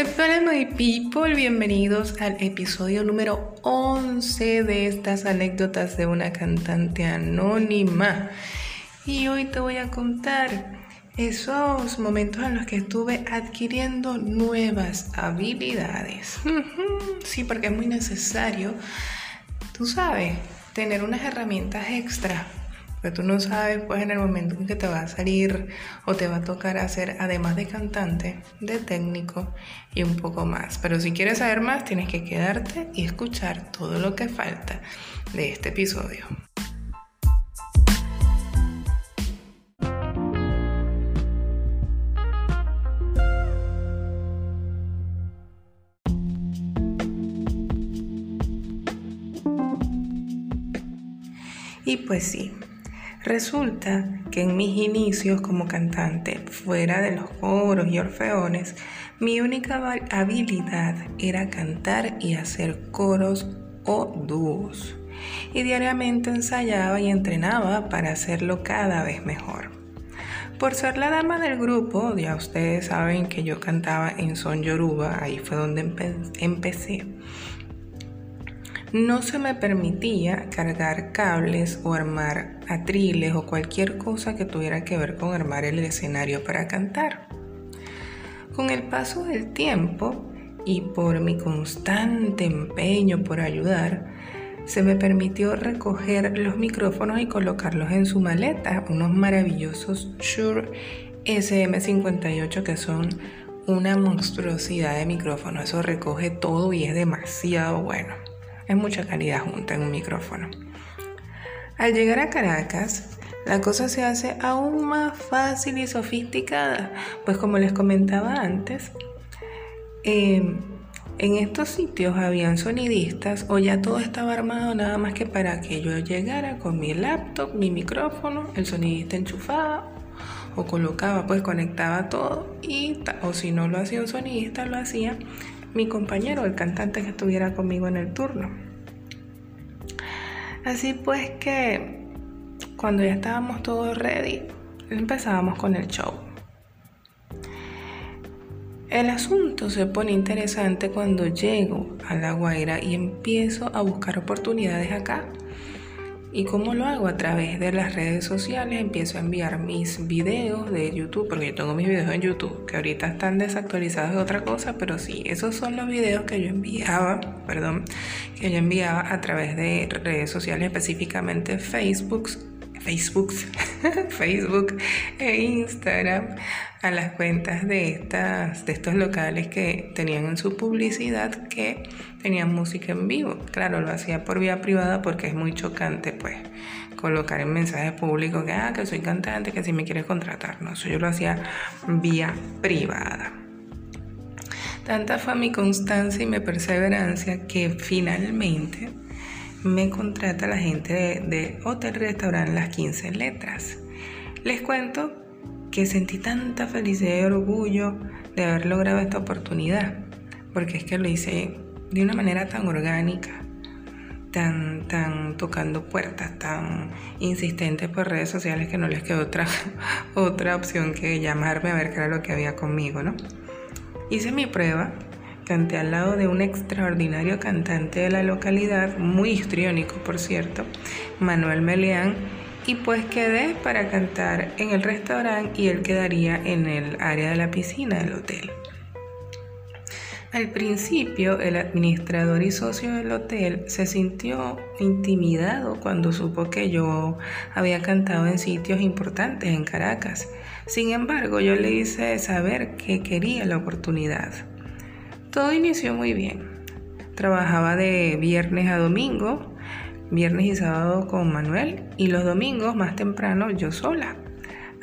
Hola my people, bienvenidos al episodio número 11 de estas anécdotas de una cantante anónima. Y hoy te voy a contar esos momentos en los que estuve adquiriendo nuevas habilidades. Sí, porque es muy necesario, tú sabes, tener unas herramientas extra porque tú no sabes pues en el momento en que te va a salir o te va a tocar hacer además de cantante, de técnico y un poco más. Pero si quieres saber más tienes que quedarte y escuchar todo lo que falta de este episodio. Y pues sí, Resulta que en mis inicios como cantante, fuera de los coros y orfeones, mi única habilidad era cantar y hacer coros o dúos. Y diariamente ensayaba y entrenaba para hacerlo cada vez mejor. Por ser la dama del grupo, ya ustedes saben que yo cantaba en son yoruba, ahí fue donde empecé no se me permitía cargar cables o armar atriles o cualquier cosa que tuviera que ver con armar el escenario para cantar. Con el paso del tiempo y por mi constante empeño por ayudar, se me permitió recoger los micrófonos y colocarlos en su maleta, unos maravillosos Shure SM58 que son una monstruosidad de micrófono. Eso recoge todo y es demasiado bueno. Es mucha calidad junta en un micrófono. Al llegar a Caracas, la cosa se hace aún más fácil y sofisticada, pues como les comentaba antes, em, en estos sitios habían sonidistas o ya todo estaba armado nada más que para que yo llegara con mi laptop, mi micrófono, el sonidista enchufado o colocaba, pues conectaba todo y o si no lo hacía un sonidista, lo hacía mi compañero, el cantante que estuviera conmigo en el turno. Así pues que cuando ya estábamos todos ready, empezábamos con el show. El asunto se pone interesante cuando llego a La Guaira y empiezo a buscar oportunidades acá ¿Y cómo lo hago? A través de las redes sociales empiezo a enviar mis videos de YouTube, porque yo tengo mis videos en YouTube, que ahorita están desactualizados de otra cosa, pero sí, esos son los videos que yo enviaba, perdón, que yo enviaba a través de redes sociales, específicamente Facebook, Facebook, Facebook e Instagram a las cuentas de, estas, de estos locales que tenían en su publicidad que tenían música en vivo. Claro, lo hacía por vía privada porque es muy chocante, pues, colocar en mensajes públicos que, ah, que soy cantante, que si me quieres contratar. No, eso yo lo hacía vía privada. Tanta fue mi constancia y mi perseverancia que finalmente me contrata la gente de, de Hotel Restaurant Las 15 Letras. Les cuento que sentí tanta felicidad y orgullo de haber logrado esta oportunidad, porque es que lo hice de una manera tan orgánica, tan, tan tocando puertas, tan insistente por redes sociales que no les quedó otra, otra opción que llamarme a ver qué era lo que había conmigo, ¿no? Hice mi prueba, canté al lado de un extraordinario cantante de la localidad, muy histriónico por cierto, Manuel Meleán, y pues quedé para cantar en el restaurante y él quedaría en el área de la piscina del hotel. Al principio, el administrador y socio del hotel se sintió intimidado cuando supo que yo había cantado en sitios importantes en Caracas. Sin embargo, yo le hice saber que quería la oportunidad. Todo inició muy bien. Trabajaba de viernes a domingo, viernes y sábado con Manuel y los domingos más temprano yo sola,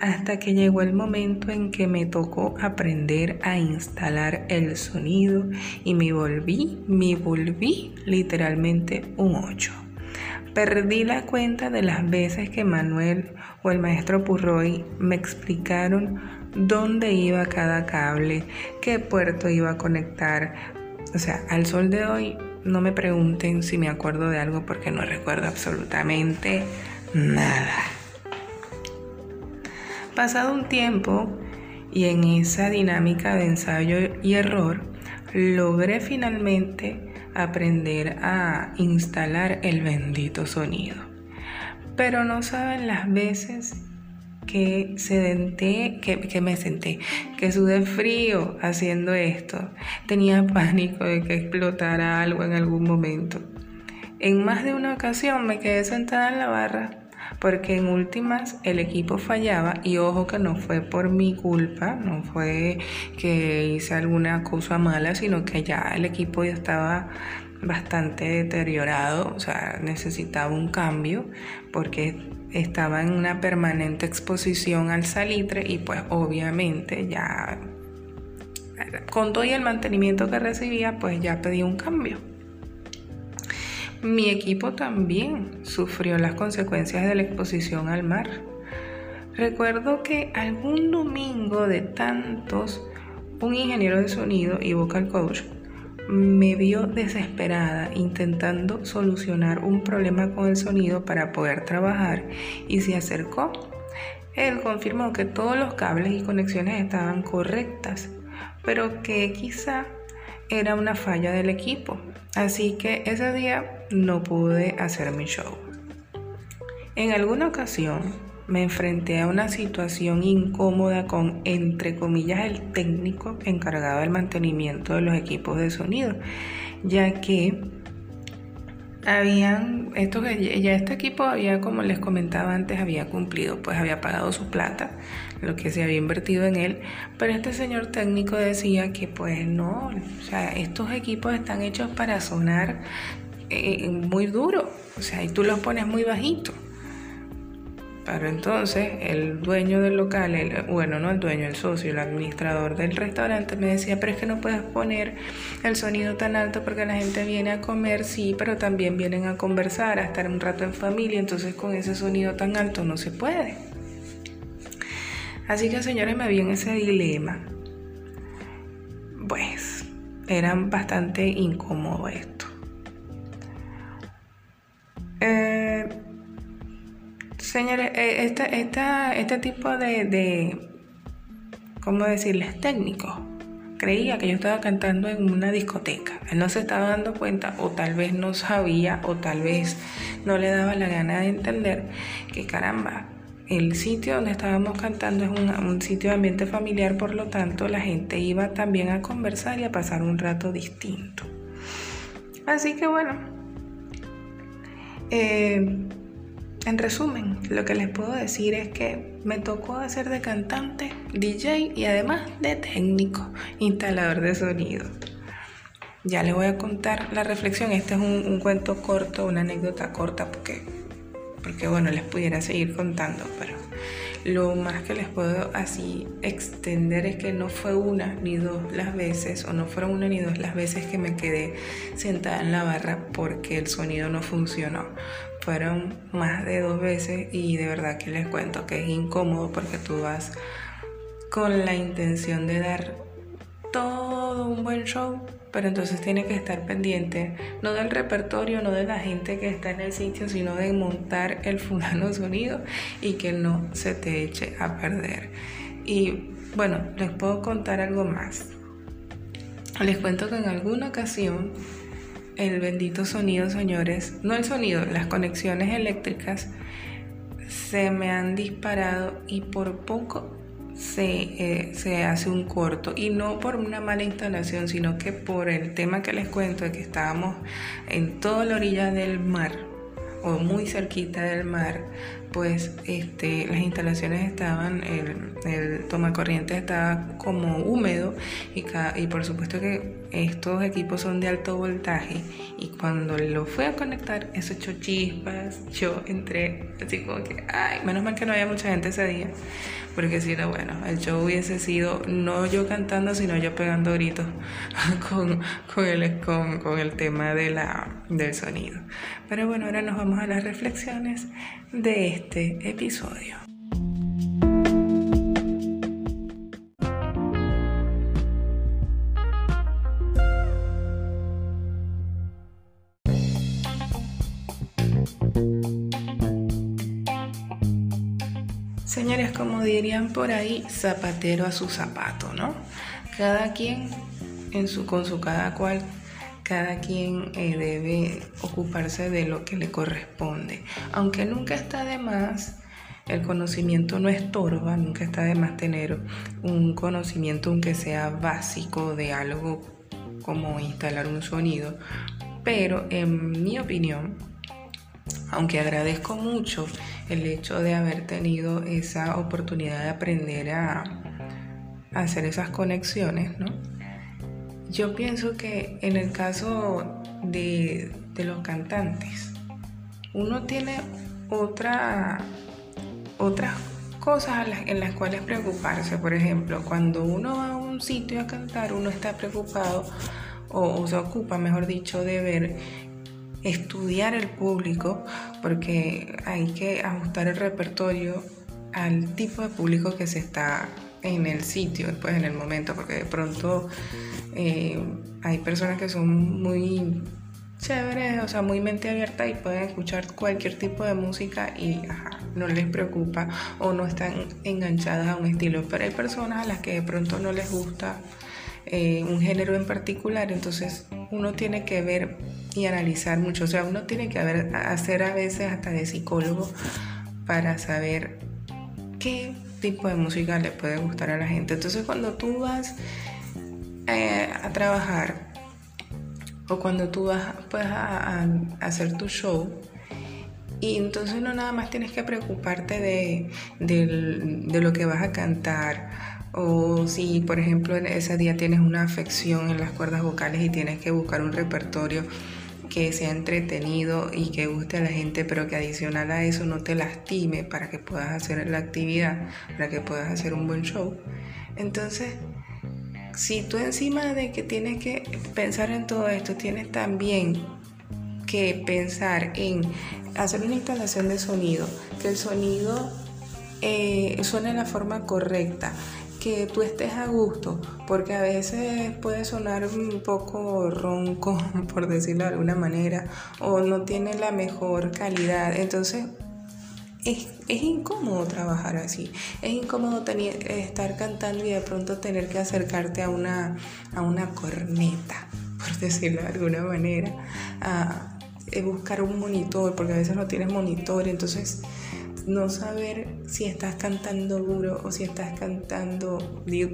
hasta que llegó el momento en que me tocó aprender a instalar el sonido y me volví, me volví literalmente un 8. Perdí la cuenta de las veces que Manuel o el maestro Purroy me explicaron dónde iba cada cable, qué puerto iba a conectar. O sea, al sol de hoy no me pregunten si me acuerdo de algo porque no recuerdo absolutamente nada. Pasado un tiempo y en esa dinámica de ensayo y error, logré finalmente aprender a instalar el bendito sonido. Pero no saben las veces que, senté, que, que, me senté, que sudé frío haciendo esto. Tenía pánico de que explotara algo en algún momento. En más de una ocasión me quedé sentada en la barra porque en últimas el equipo fallaba y ojo que no fue por mi culpa, no fue que hice alguna cosa mala, sino que ya el equipo ya estaba bastante deteriorado, o sea, necesitaba un cambio porque estaba en una permanente exposición al salitre y pues obviamente ya con todo y el mantenimiento que recibía pues ya pedí un cambio. Mi equipo también sufrió las consecuencias de la exposición al mar. Recuerdo que algún domingo de tantos, un ingeniero de sonido y vocal coach me vio desesperada intentando solucionar un problema con el sonido para poder trabajar y se acercó. Él confirmó que todos los cables y conexiones estaban correctas, pero que quizá era una falla del equipo. Así que ese día no pude hacer mi show. En alguna ocasión me enfrenté a una situación incómoda con, entre comillas, el técnico encargado del mantenimiento de los equipos de sonido, ya que habían, esto, ya este equipo había, como les comentaba antes, había cumplido, pues había pagado su plata, lo que se había invertido en él, pero este señor técnico decía que pues no, o sea, estos equipos están hechos para sonar eh, muy duro, o sea, y tú los pones muy bajito. Pero entonces el dueño del local, bueno, no el dueño, el socio, el administrador del restaurante me decía, pero es que no puedes poner el sonido tan alto porque la gente viene a comer, sí, pero también vienen a conversar, a estar un rato en familia, entonces con ese sonido tan alto no se puede. Así que señores me vi en ese dilema. Pues era bastante incómodo esto. Señores, eh, este, este tipo de, de, ¿cómo decirles? Técnico. Creía que yo estaba cantando en una discoteca. Él no se estaba dando cuenta, o tal vez no sabía, o tal vez no le daba la gana de entender que caramba, el sitio donde estábamos cantando es un, un, sitio de ambiente familiar, por lo tanto la gente iba también a conversar y a pasar un rato distinto. Así que bueno, eh, en resumen, lo que les puedo decir es que me tocó hacer de cantante, DJ y además de técnico, instalador de sonido. Ya les voy a contar la reflexión. Este es un, cuento corto, una anécdota corta, porque, porque bueno, les pudiera seguir contando, pero lo más que les puedo así extender es que no fue una ni dos las veces, o no fueron una ni dos las veces que me quedé sentada en la barra porque el sonido no funcionó. Fueron más de dos veces y de verdad que les cuento que es incómodo porque tú vas con la intención de dar todo un buen show, pero entonces tiene que estar pendiente no del repertorio, no de la gente que está en el sitio, sino de montar el fulano sonido y que no se te eche a perder. Y bueno, les puedo contar algo más. Les cuento que en alguna ocasión el bendito sonido, señores, no el sonido, las conexiones eléctricas se me han disparado y por poco se, eh, se, hace un corto. Y no por una mala instalación, sino que por el tema que les cuento de que estábamos en toda la orilla del mar o muy cerquita del mar, pues este, las instalaciones estaban, el, el toma corriente estaba como húmedo y, y por supuesto que estos equipos son de alto voltaje y cuando lo fui a conectar eso echó chispas, yo entré así como que, ay, menos mal que no había mucha gente ese día, porque si no, bueno, el show hubiese sido no yo cantando, sino yo pegando gritos con, con, el, con, con el tema de la, del sonido. Pero bueno, ahora nos vamos a las reflexiones de este episodio. Por ahí, zapatero a su zapato, ¿no? Cada quien en su, con su cada cual, cada quien eh, debe ocuparse de lo que le corresponde. Aunque nunca está de más, el conocimiento no estorba, nunca está de más tener un conocimiento aunque sea básico de algo como instalar un sonido. Pero en mi opinión, aunque agradezco mucho el hecho de haber tenido esa oportunidad de aprender a, hacer esas conexiones, ¿no? Yo pienso que en el caso de, los cantantes, uno tiene otra, otras cosas en las cuales preocuparse. Por ejemplo, cuando uno va a un sitio a cantar, uno está preocupado o se ocupa, mejor dicho, de ver estudiar el público, porque hay que ajustar el repertorio al tipo de público que se está en el sitio, después en el momento, porque de pronto eh, hay personas que son muy chéveres, o sea, muy mente abierta y pueden escuchar cualquier tipo de música y no les preocupa o no están enganchadas a un estilo. Pero hay personas a las que de pronto no les gusta eh, un género en particular, entonces uno tiene que ver y analizar mucho, o sea, uno tiene que hacer a veces hasta de psicólogo para saber qué tipo de música le puede gustar a la gente. Entonces cuando tú vas eh, a trabajar o cuando tú vas pues, a, hacer tu show, y entonces no nada más tienes que preocuparte de, de, lo que vas a cantar. O si, por ejemplo, en ese día tienes una afección en las cuerdas vocales y tienes que buscar un repertorio que sea entretenido y que guste a la gente, pero que adicional a eso no te lastime para que puedas hacer la actividad, para que puedas hacer un buen show. Entonces, si tú encima de que tienes que pensar en todo esto, tienes también que pensar en hacer una instalación de sonido, que el sonido eh, suene de la forma correcta, que tú estés a gusto, porque a veces puede sonar un poco ronco, por decirlo de alguna manera, o no tiene la mejor calidad. Entonces, es, incómodo trabajar así. Es incómodo estar cantando y de pronto tener que acercarte a una, a una corneta, por decirlo de alguna manera. A, eh, buscar un monitor, porque a veces no tienes monitor, entonces no saber si estás cantando duro o si estás cantando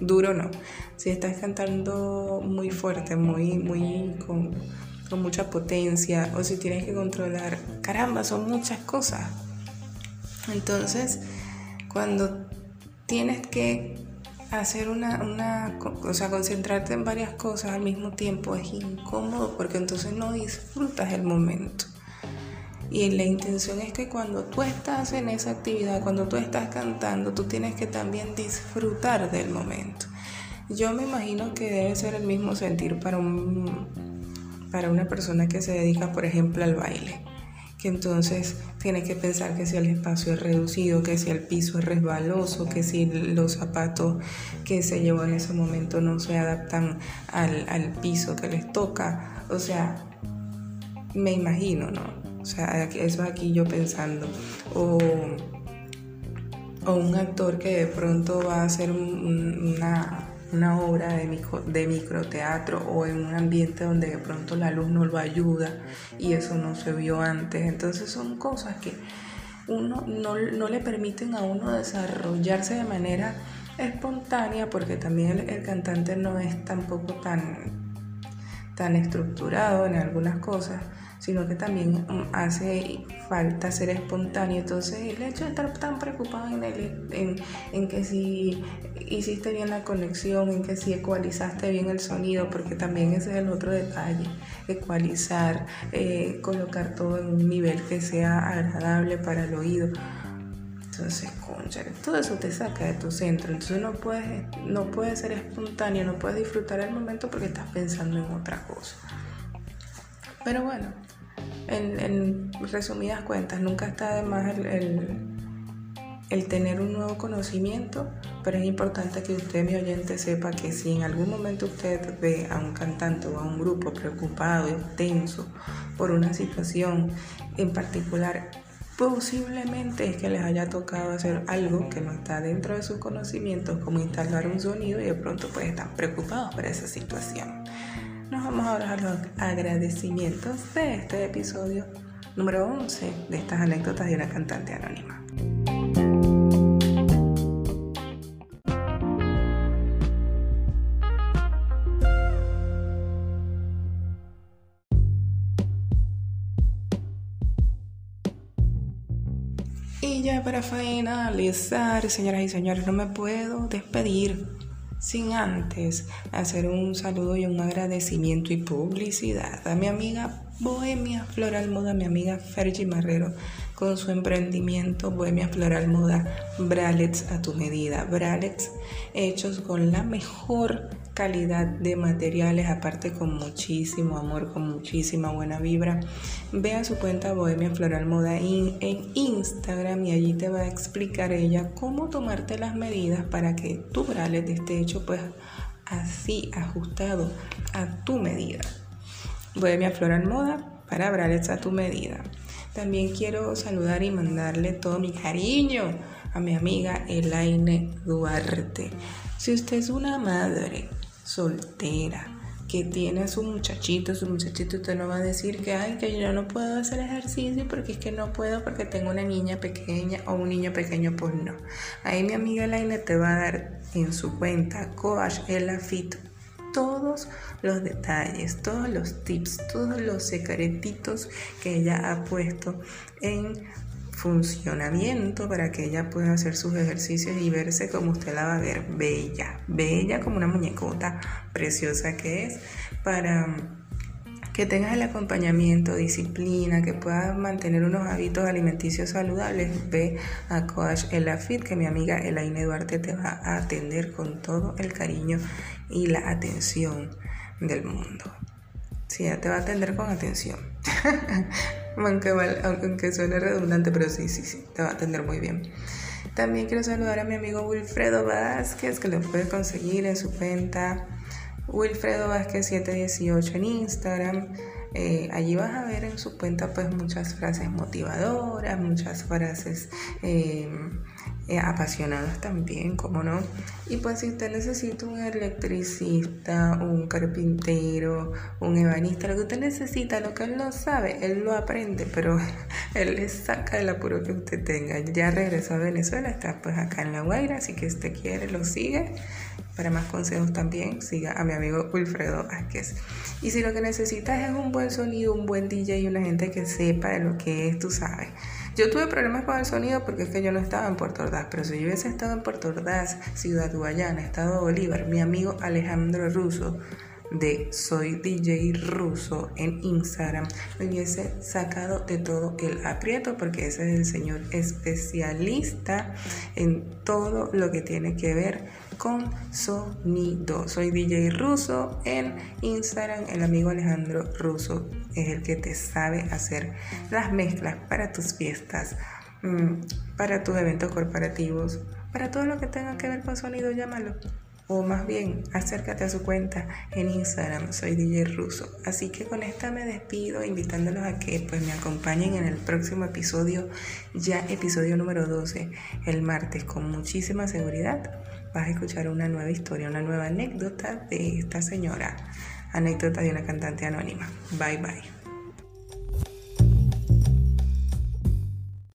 duro no, si estás cantando muy fuerte, muy, muy con, con mucha potencia o si tienes que controlar, caramba, son muchas cosas. Entonces, cuando tienes que hacer una, una, o sea, concentrarte en varias cosas al mismo tiempo es incómodo porque entonces no disfrutas el momento. Y la intención es que cuando tú estás en esa actividad, cuando tú estás cantando, tú tienes que también disfrutar del momento. Yo me imagino que debe ser el mismo sentir para, un, para una persona que se dedica, por ejemplo, al baile. Que entonces tiene que pensar que si el espacio es reducido, que si el piso es resbaloso, que si los zapatos que se llevan en ese momento no se adaptan al, al piso que les toca. O sea, me imagino, ¿no? O sea, eso aquí yo pensando. O, un actor que de pronto va a hacer una, obra de, micro, de microteatro o en un ambiente donde de pronto la luz no lo ayuda y eso no se vio antes. Entonces son cosas que uno no, le permiten a uno desarrollarse de manera espontánea porque también el, el cantante no es tampoco tan, tan estructurado en algunas cosas sino que también mm, hace falta ser espontáneo. Entonces, el hecho de estar tan preocupado en, el, en, que si hiciste bien la conexión, en que si ecualizaste bien el sonido, porque también ese es el otro detalle, ecualizar, eh, colocar todo en un nivel que sea agradable para el oído. Entonces, concha, todo eso te saca de tu centro. Entonces no puedes, no puedes ser espontáneo, no puedes disfrutar el momento porque estás pensando en otra cosa. Pero bueno, en, resumidas cuentas, nunca está de más el, el, tener un nuevo conocimiento, pero es importante que usted, mi oyente, sepa que si en algún momento usted ve a un cantante o a un grupo preocupado, tenso por una situación en particular, Posiblemente es que les haya tocado hacer algo que no está dentro de sus conocimientos, como instalar un sonido y de pronto pues están preocupados por esa situación. Nos vamos ahora a los agradecimientos de este episodio número 11 de estas anécdotas de una cantante anónima. Y ya para finalizar, señoras y señores, no me puedo despedir sin antes hacer un saludo y un agradecimiento y publicidad a mi amiga Bohemia Floral Moda, mi amiga Fergie Marrero, con su emprendimiento Bohemia Floral Moda, bralets a tu medida, bralets hechos con la mejor calidad de materiales, aparte con muchísimo amor, con muchísima buena vibra. Ve a su cuenta Bohemia Floral Moda en Instagram y allí te va a explicar ella cómo tomarte las medidas para que tu bralet esté hecho pues así ajustado a tu medida. Bohemia Floral Moda para bralets a tu medida. También quiero saludar y mandarle todo mi cariño a mi amiga Elaine Duarte. Si usted es una madre soltera que tiene a su muchachito, su muchachito, usted no va a decir que, ay, que yo no puedo hacer ejercicio porque es que no puedo porque tengo una niña pequeña o un niño pequeño, pues no. Ahí mi amiga Laina te va a dar en su cuenta Coach Elafit todos los detalles, todos los tips, todos los secretitos que ella ha puesto en funcionamiento para que ella pueda hacer sus ejercicios y verse como usted la va a ver, bella, bella como una muñecota preciosa que es, para que tengas el acompañamiento, disciplina, que puedas mantener unos hábitos alimenticios saludables, ve a Coach Elafit, que mi amiga Elaine Duarte te va a atender con todo el cariño y la atención del mundo. Sí, te va a atender con atención. aunque, suene redundante, pero sí, sí, sí, te va a atender muy bien. También quiero saludar a mi amigo Wilfredo Vázquez, que lo puede conseguir en su cuenta Wilfredo Vázquez 718 en Instagram. Eh, allí vas a ver en su cuenta pues muchas frases motivadoras, muchas frases eh, eh, apasionadas también, como no. Y pues si usted necesita un electricista, un carpintero, un ebanista, lo que usted necesita, lo que él no sabe, él lo aprende, pero él le saca el apuro que usted tenga. Ya regresó a Venezuela, está pues acá en La Guaira, así que usted quiere lo sigue. Para más consejos también siga a mi amigo Wilfredo Vázquez. Y si lo que necesitas es un buen sonido, un buen DJ y una gente que sepa de lo que es, tú sabes. Yo tuve problemas con el sonido porque es que yo no estaba en Puerto Ordaz, pero si yo hubiese estado en Puerto Ordaz, Ciudad Guayana, Estado Bolívar, mi amigo Alejandro Russo de Soy DJ Ruso en Instagram me hubiese sacado de todo el aprieto porque ese es el señor especialista en todo lo que tiene que ver con sonido. Soy DJ Ruso en Instagram. El amigo Alejandro Ruso es el que te sabe hacer las mezclas para tus fiestas, mm, para tus eventos corporativos, para todo lo que tenga que ver con sonido, llámalo o más bien acércate a su cuenta en Instagram, soy DJ Ruso. Así que con esta me despido invitándolos a que pues me acompañen en el próximo episodio, ya episodio número 12, el martes, con muchísima seguridad. Vas a escuchar una nueva historia, una nueva anécdota de esta señora, anécdota de una cantante anónima. Bye bye.